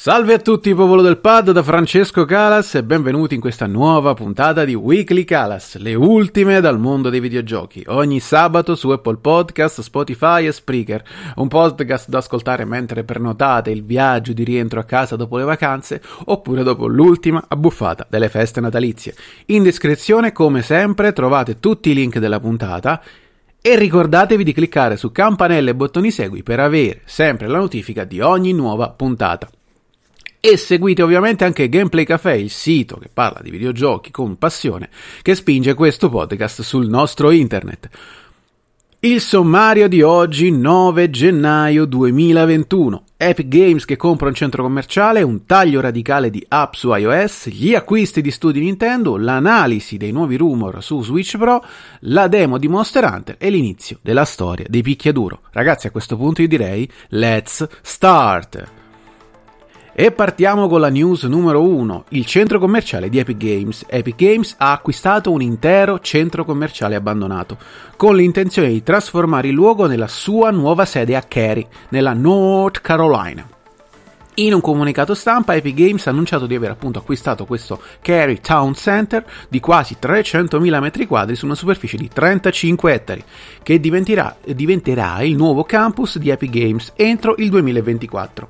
Salve a tutti popolo del pad da Francesco Calas e benvenuti in questa nuova puntata di Weekly Calas, le ultime dal mondo dei videogiochi. Ogni sabato su Apple Podcast, Spotify e Spreaker, un podcast da ascoltare mentre prenotate il viaggio di rientro a casa dopo le vacanze oppure dopo l'ultima abbuffata delle feste natalizie. In descrizione, come sempre, trovate tutti i link della puntata e ricordatevi di cliccare su campanella e bottoni segui per avere sempre la notifica di ogni nuova puntata. E seguite ovviamente anche Gameplay Café, il sito che parla di videogiochi con passione, che spinge questo podcast sul nostro internet. Il sommario di oggi, 9 gennaio 2021. Epic Games che compra un centro commerciale, un taglio radicale di app su iOS, gli acquisti di studi Nintendo, l'analisi dei nuovi rumor su Switch Pro, la demo di Monster Hunter e l'inizio della storia dei picchiaduro. Ragazzi, a questo punto io direi let's start! E partiamo con la news numero 1. Il centro commerciale di Epic Games. Epic Games ha acquistato un intero centro commerciale abbandonato, con l'intenzione di trasformare il luogo nella sua nuova sede a Cary, nella North Carolina. In un comunicato stampa, Epic Games ha annunciato di aver appunto acquistato questo Cary Town Center di quasi 300.000 m2 su una superficie di 35 ettari, che diventerà, diventerà il nuovo campus di Epic Games entro il 2024.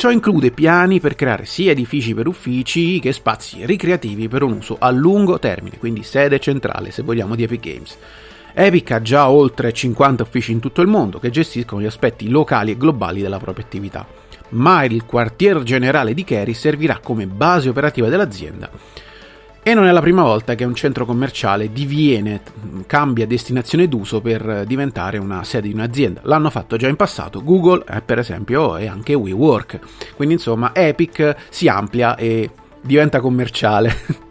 Ciò include piani per creare sia edifici per uffici che spazi ricreativi per un uso a lungo termine, quindi sede centrale se vogliamo di Epic Games. Epic ha già oltre 50 uffici in tutto il mondo che gestiscono gli aspetti locali e globali della propria attività, ma il quartier generale di Kerry servirà come base operativa dell'azienda e non è la prima volta che un centro commerciale diviene, cambia destinazione d'uso per diventare una sede di un'azienda. L'hanno fatto già in passato Google, eh, per esempio, e anche WeWork. Quindi, insomma, Epic si amplia e diventa commerciale.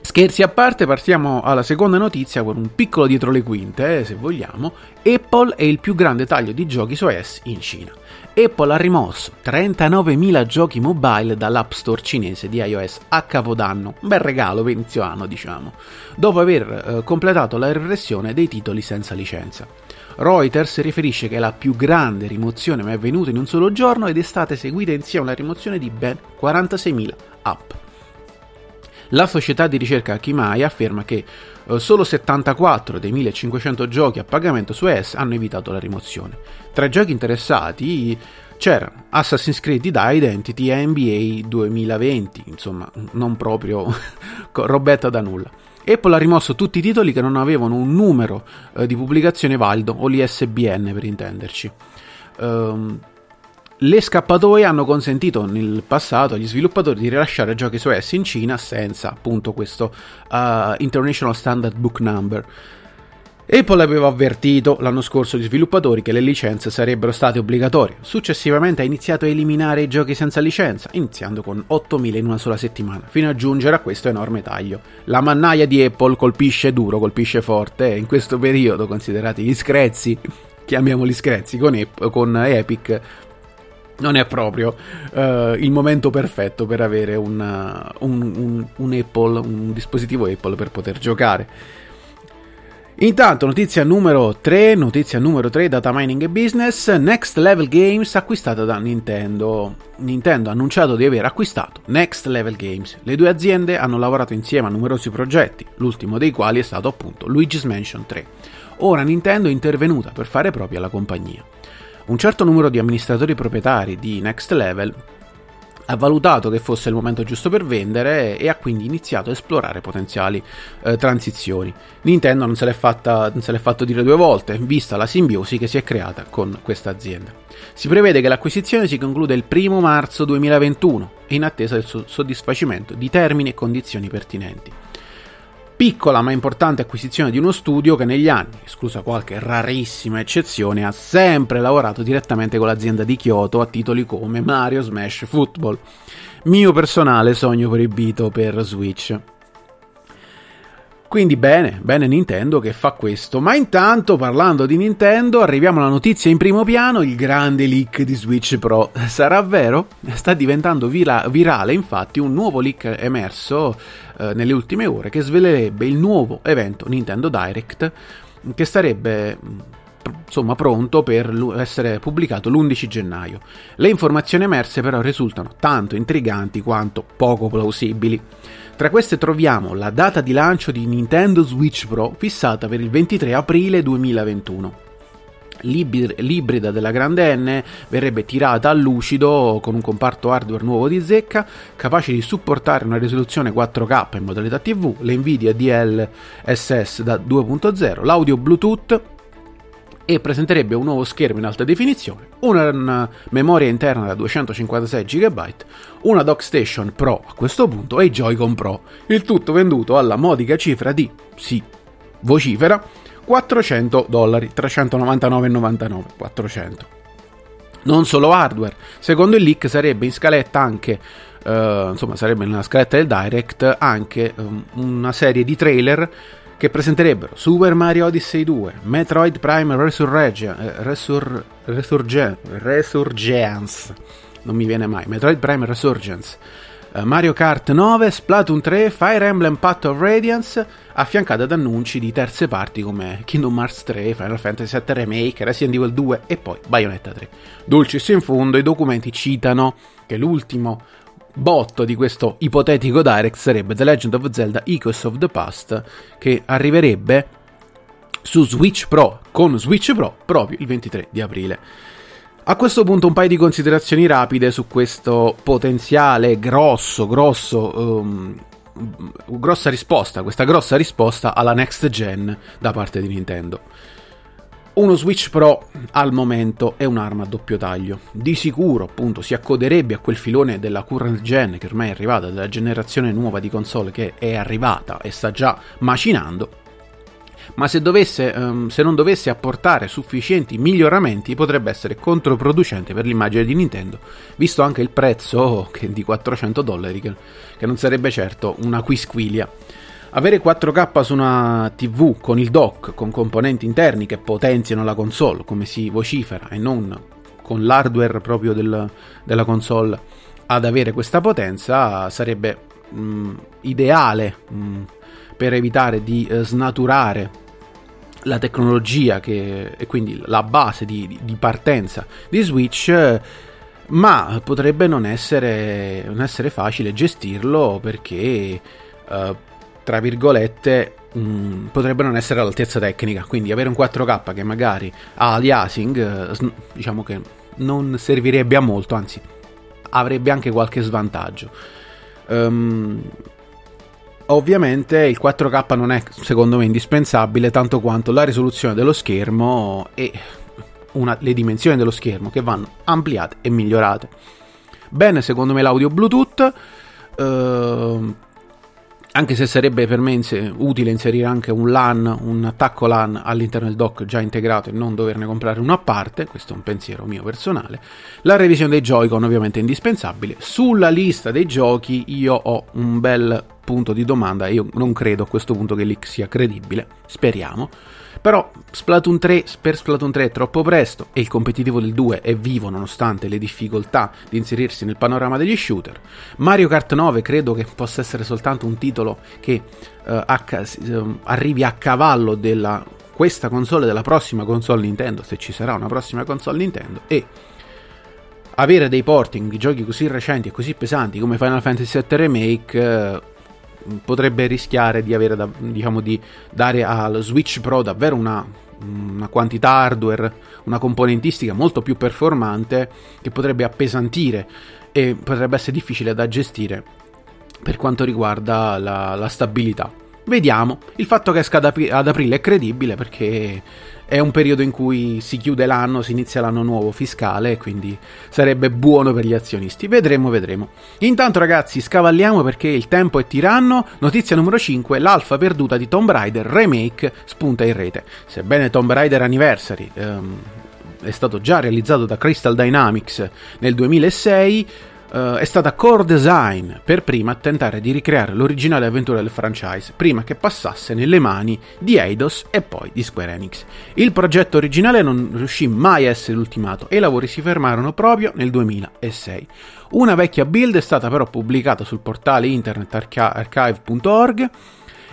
Scherzi a parte, partiamo alla seconda notizia con un piccolo dietro le quinte, eh, se vogliamo. Apple è il più grande taglio di giochi su iOS in Cina. Apple ha rimosso 39.000 giochi mobile dall'App Store cinese di iOS a capodanno, un bel regalo per inizio anno diciamo, dopo aver eh, completato la repressione dei titoli senza licenza. Reuters riferisce che è la più grande rimozione mai avvenuta in un solo giorno ed è stata eseguita insieme alla rimozione di ben 46.000 app. La società di ricerca Kimai afferma che eh, solo 74 dei 1500 giochi a pagamento su ES hanno evitato la rimozione. Tra i giochi interessati c'erano Assassin's Creed The Identity e NBA 2020, insomma, non proprio robetta da nulla. Apple ha rimosso tutti i titoli che non avevano un numero eh, di pubblicazione valido o l'ISBN per intenderci. Um, le scappatoie hanno consentito nel passato agli sviluppatori di rilasciare giochi su S in Cina senza appunto questo uh, International Standard Book Number. Apple aveva avvertito l'anno scorso gli sviluppatori che le licenze sarebbero state obbligatorie. Successivamente ha iniziato a eliminare i giochi senza licenza, iniziando con 8000 in una sola settimana, fino a giungere a questo enorme taglio. La mannaia di Apple colpisce duro, colpisce forte e in questo periodo, considerati gli screzzi, chiamiamoli screzzi con, Ep- con Epic, non è proprio uh, il momento perfetto per avere una, un, un, un, Apple, un dispositivo Apple per poter giocare. Intanto, notizia numero 3, notizia numero 3, data mining e business, Next Level Games acquistata da Nintendo. Nintendo ha annunciato di aver acquistato Next Level Games. Le due aziende hanno lavorato insieme a numerosi progetti, l'ultimo dei quali è stato appunto Luigi's Mansion 3. Ora Nintendo è intervenuta per fare propria la compagnia. Un certo numero di amministratori proprietari di Next Level ha valutato che fosse il momento giusto per vendere e ha quindi iniziato a esplorare potenziali eh, transizioni. Nintendo non se, fatta, non se, l'è fatto dire due volte, vista la simbiosi che si è creata con questa azienda. Si prevede che l'acquisizione si concluda il 1 marzo 2021, in attesa del soddisfacimento di termini e condizioni pertinenti piccola ma importante acquisizione di uno studio che negli anni, esclusa qualche rarissima eccezione, ha sempre lavorato direttamente con l'azienda di Kyoto a titoli come Mario Smash Football. Mio personale sogno proibito per Switch. Quindi bene, bene Nintendo che fa questo. Ma intanto, parlando di Nintendo, arriviamo alla notizia in primo piano, il grande leak di Switch Pro. Sarà vero? Sta diventando vira- virale infatti un nuovo leak emerso eh, nelle ultime ore che svelerebbe il nuovo evento Nintendo Direct che starebbe insomma pronto per essere pubblicato l'11 gennaio. Le informazioni emerse però risultano tanto intriganti quanto poco plausibili. Tra queste troviamo la data di lancio di Nintendo Switch Pro fissata per il 23 aprile 2021 l'ibrida della grande N verrebbe tirata a lucido con un comparto hardware nuovo di zecca, capace di supportare una risoluzione 4K in modalità TV, le Nvidia DLSS da 2.0, l'audio Bluetooth e presenterebbe un nuovo schermo in alta definizione, una memoria interna da 256 GB, una DockStation Pro a questo punto e Joy-Con Pro, il tutto venduto alla modica cifra di, sì, vocifera, 400 dollari, 399,99, 400. Non solo hardware, secondo il leak sarebbe in scaletta anche, uh, insomma sarebbe nella scaletta del Direct anche um, una serie di trailer che presenterebbero Super Mario Odyssey 2, Metroid Prime Resurrege, eh, Resur, Resurge, Resurgence, non mi viene mai, Metroid Prime Resurgence, uh, Mario Kart 9, Splatoon 3, Fire Emblem Path of Radiance, affiancata ad annunci di terze parti come Kingdom Hearts 3, Final Fantasy VII Remake, Resident Evil 2 e poi Bayonetta 3. Dulcis in fondo, i documenti citano che l'ultimo botto di questo ipotetico direct sarebbe The Legend of Zelda Echoes of the Past che arriverebbe su Switch Pro con Switch Pro proprio il 23 di aprile. A questo punto un paio di considerazioni rapide su questo potenziale grosso, grosso um, grossa risposta, questa grossa risposta alla next gen da parte di Nintendo. Uno Switch Pro al momento è un'arma a doppio taglio. Di sicuro, appunto, si accoderebbe a quel filone della current gen che ormai è arrivata, della generazione nuova di console che è arrivata e sta già macinando ma se, dovesse, um, se, non dovesse apportare sufficienti miglioramenti potrebbe essere controproducente per l'immagine di Nintendo, visto anche il prezzo che, di 400 dollari, che, che non sarebbe certo una quisquilia. Avere 4K su una TV con il dock, con componenti interni che potenziano la console, come si vocifera, e non con l'hardware proprio del, della console ad avere questa potenza, sarebbe mh, mm, ideale mh, mm, per evitare di eh, snaturare la tecnologia che, e quindi la base di, di partenza di Switch ma potrebbe non essere, non essere facile gestirlo perché uh, tra virgolette mh, mm, potrebbe non essere all'altezza tecnica quindi avere un 4K che magari ha aliasing uh, diciamo che non servirebbe a molto anzi avrebbe anche qualche svantaggio um, Ovviamente il 4K non è secondo me indispensabile tanto quanto la risoluzione dello schermo e una, le dimensioni dello schermo che vanno ampliate e migliorate. Bene secondo me l'audio Bluetooth, eh, anche se sarebbe per me utile inserire anche un LAN, un attacco LAN all'interno del dock già integrato e non doverne comprare uno a parte, questo è un pensiero mio personale. La revisione dei Joy-Con ovviamente è indispensabile. Sulla lista dei giochi io ho un bel punto di domanda. Io non credo a questo punto che l'X sia credibile, speriamo. Però Splatoon 3 per Splatoon 3 è troppo presto e il competitivo del 2 è vivo nonostante le difficoltà di inserirsi nel panorama degli shooter. Mario Kart 9 credo che possa essere soltanto un titolo che uh, uh, arrivi a cavallo della questa console della prossima console Nintendo, se ci sarà una prossima console Nintendo e avere dei porting di giochi così recenti e così pesanti come Final Fantasy VII Remake uh, potrebbe rischiare di, avere da, diciamo, di dare al Switch Pro davvero una, una quantità hardware, una componentistica molto più performante che potrebbe appesantire e potrebbe essere difficile da gestire per quanto riguarda la, la stabilità. Vediamo, il fatto che esca ad aprile è credibile perché è un periodo in cui si chiude l'anno, si inizia l'anno nuovo fiscale, quindi sarebbe buono per gli azionisti. Vedremo, vedremo. Intanto ragazzi, scavalliamo perché il tempo è tiranno. Notizia numero 5, l'alfa perduta di Tomb Raider Remake spunta in rete. Sebbene Tomb Raider Anniversary ehm, è stato già realizzato da Crystal Dynamics nel 2006, uh, è stata Core Design per prima tentare di ricreare l'originale avventura del franchise, prima che passasse nelle mani di Eidos e poi di Square Enix. Il progetto originale non riuscì mai a essere ultimato e i lavori si fermarono proprio nel 2006. Una vecchia build è stata però pubblicata sul portale internet archive.org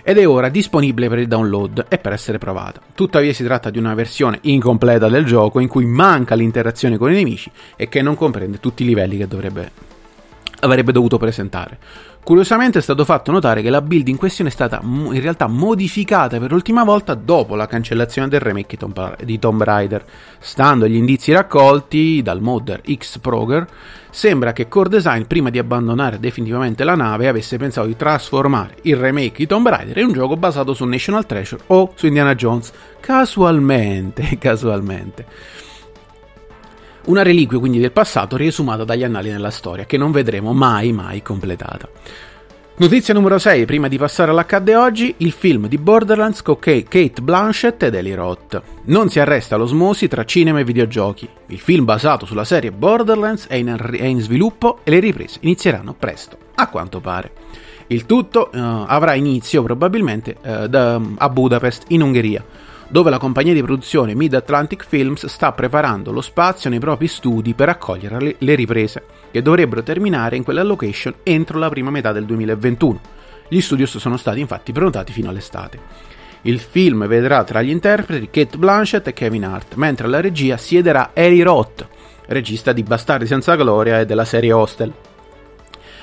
ed è ora disponibile per il download e per essere provata. Tuttavia si tratta di una versione incompleta del gioco in cui manca l'interazione con i nemici e che non comprende tutti i livelli che dovrebbe, avrebbe dovuto presentare. Curiosamente è stato fatto notare che la build in questione è stata in realtà modificata per l'ultima volta dopo la cancellazione del remake di Tomb Raider. Stando agli indizi raccolti dal modder X-Proger, sembra che Core Design, prima di abbandonare definitivamente la nave, avesse pensato di trasformare il remake di Tomb Raider in un gioco basato su National Treasure o su Indiana Jones. Casualmente, casualmente. Una reliquia quindi del passato riesumata dagli annali nella storia, che non vedremo mai mai completata. Notizia numero 6, prima di passare all'accadde oggi, il film di Borderlands con Kate Blanchett ed Eli Roth. Non si arresta l'osmosi tra cinema e videogiochi. Il film basato sulla serie Borderlands è in, è in sviluppo e le riprese inizieranno presto, a quanto pare. Il tutto uh, avrà inizio probabilmente uh, da, a Budapest, in Ungheria, dove la compagnia di produzione Mid Atlantic Films sta preparando lo spazio nei propri studi per accogliere le riprese, che dovrebbero terminare in quella location entro la prima metà del 2021. Gli studios sono stati infatti prenotati fino all'estate. Il film vedrà tra gli interpreti Kate Blanchett e Kevin Hart, mentre alla regia siederà Eli Roth, regista di Bastardi senza gloria e della serie Hostel.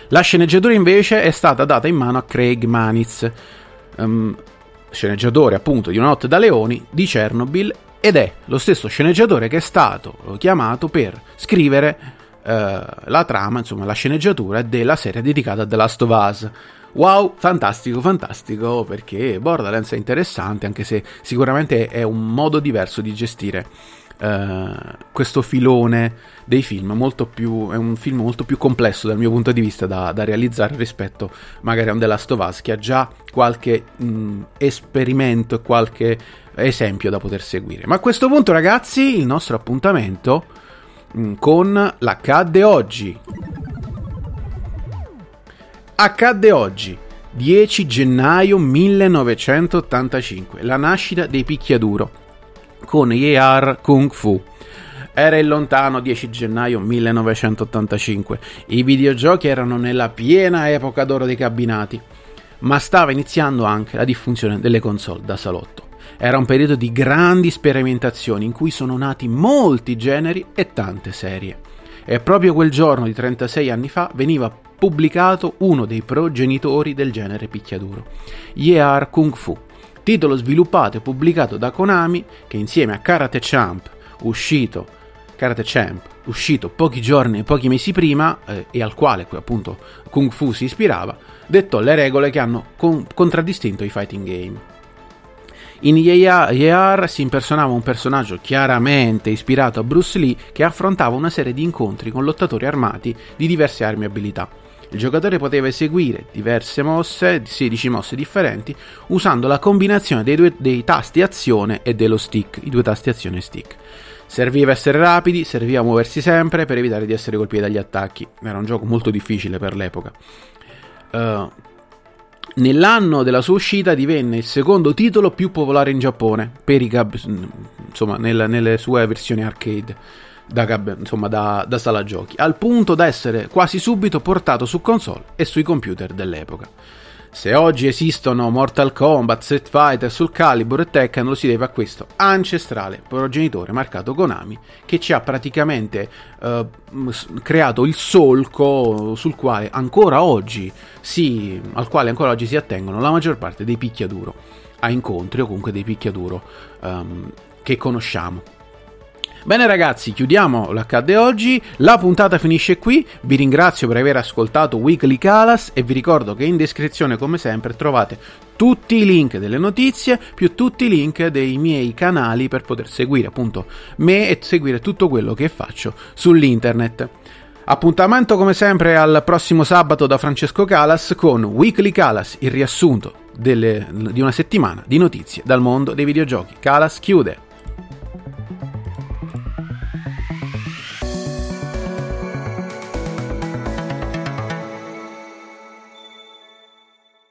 La sceneggiatura invece è stata data in mano a Craig Manitz, um, sceneggiatore appunto di Una notte da leoni di Chernobyl ed è lo stesso sceneggiatore che è stato chiamato per scrivere eh, la trama, insomma la sceneggiatura della serie dedicata a The Last of Us. Wow, fantastico, fantastico, perché Borderlands è interessante, anche se sicuramente è un modo diverso di gestire questo filone dei film, molto più, è un film molto più complesso dal mio punto di vista da, da realizzare rispetto magari a un The Last of Us che ha già qualche mh, esperimento e qualche esempio da poter seguire. Ma a questo punto ragazzi il nostro appuntamento mh, con l'accadde oggi. Accadde oggi. 10 gennaio 1985, la nascita dei picchiaduro con Year Kung Fu. Era il lontano 10 gennaio 1985. I videogiochi erano nella piena epoca d'oro dei cabinati, ma stava iniziando anche la diffusione delle console da salotto. Era un periodo di grandi sperimentazioni in cui sono nati molti generi e tante serie. E proprio quel giorno di 36 anni fa veniva pubblicato uno dei progenitori del genere picchiaduro, Year Kung Fu, titolo sviluppato e pubblicato da Konami che insieme a Karate Champ, uscito, Karate Champ, uscito pochi giorni e pochi mesi prima eh, e al quale appunto Kung Fu si ispirava, dettò le regole che hanno con- contraddistinto i fighting game. In Yar si impersonava un personaggio chiaramente ispirato a Bruce Lee che affrontava una serie di incontri con lottatori armati di diverse armi e abilità. Il giocatore poteva eseguire diverse mosse, 16 mosse differenti, usando la combinazione dei, due, dei tasti azione e dello stick, i due tasti azione e stick. Serviva essere rapidi, serviva muoversi sempre per evitare di essere colpiti dagli attacchi. Era un gioco molto difficile per l'epoca. Uh, nell'anno della sua uscita divenne il secondo titolo più popolare in Giappone, per i gab- insomma, nel, nelle sue versioni arcade da, insomma, da, da sala giochi, al punto da essere quasi subito portato su console e sui computer dell'epoca. Se oggi esistono Mortal Kombat, Street Fighter, Soul Calibur e Tekken lo si deve a questo ancestrale progenitore marcato Konami che ci ha praticamente uh, creato il solco quale si, al quale ancora oggi si attengono la maggior parte dei picchiaduro a incontri o comunque dei picchiaduro um, che conosciamo. Bene ragazzi, chiudiamo l'accadde oggi, la puntata finisce qui, vi ringrazio per aver ascoltato Weekly Calas e vi ricordo che in descrizione come sempre trovate tutti i link delle notizie più tutti i link dei miei canali per poter seguire appunto me e seguire tutto quello che faccio sull'internet. Appuntamento come sempre al prossimo sabato da Francesco Calas con Weekly Calas, il riassunto delle, di una settimana di notizie dal mondo dei videogiochi. Calas chiude.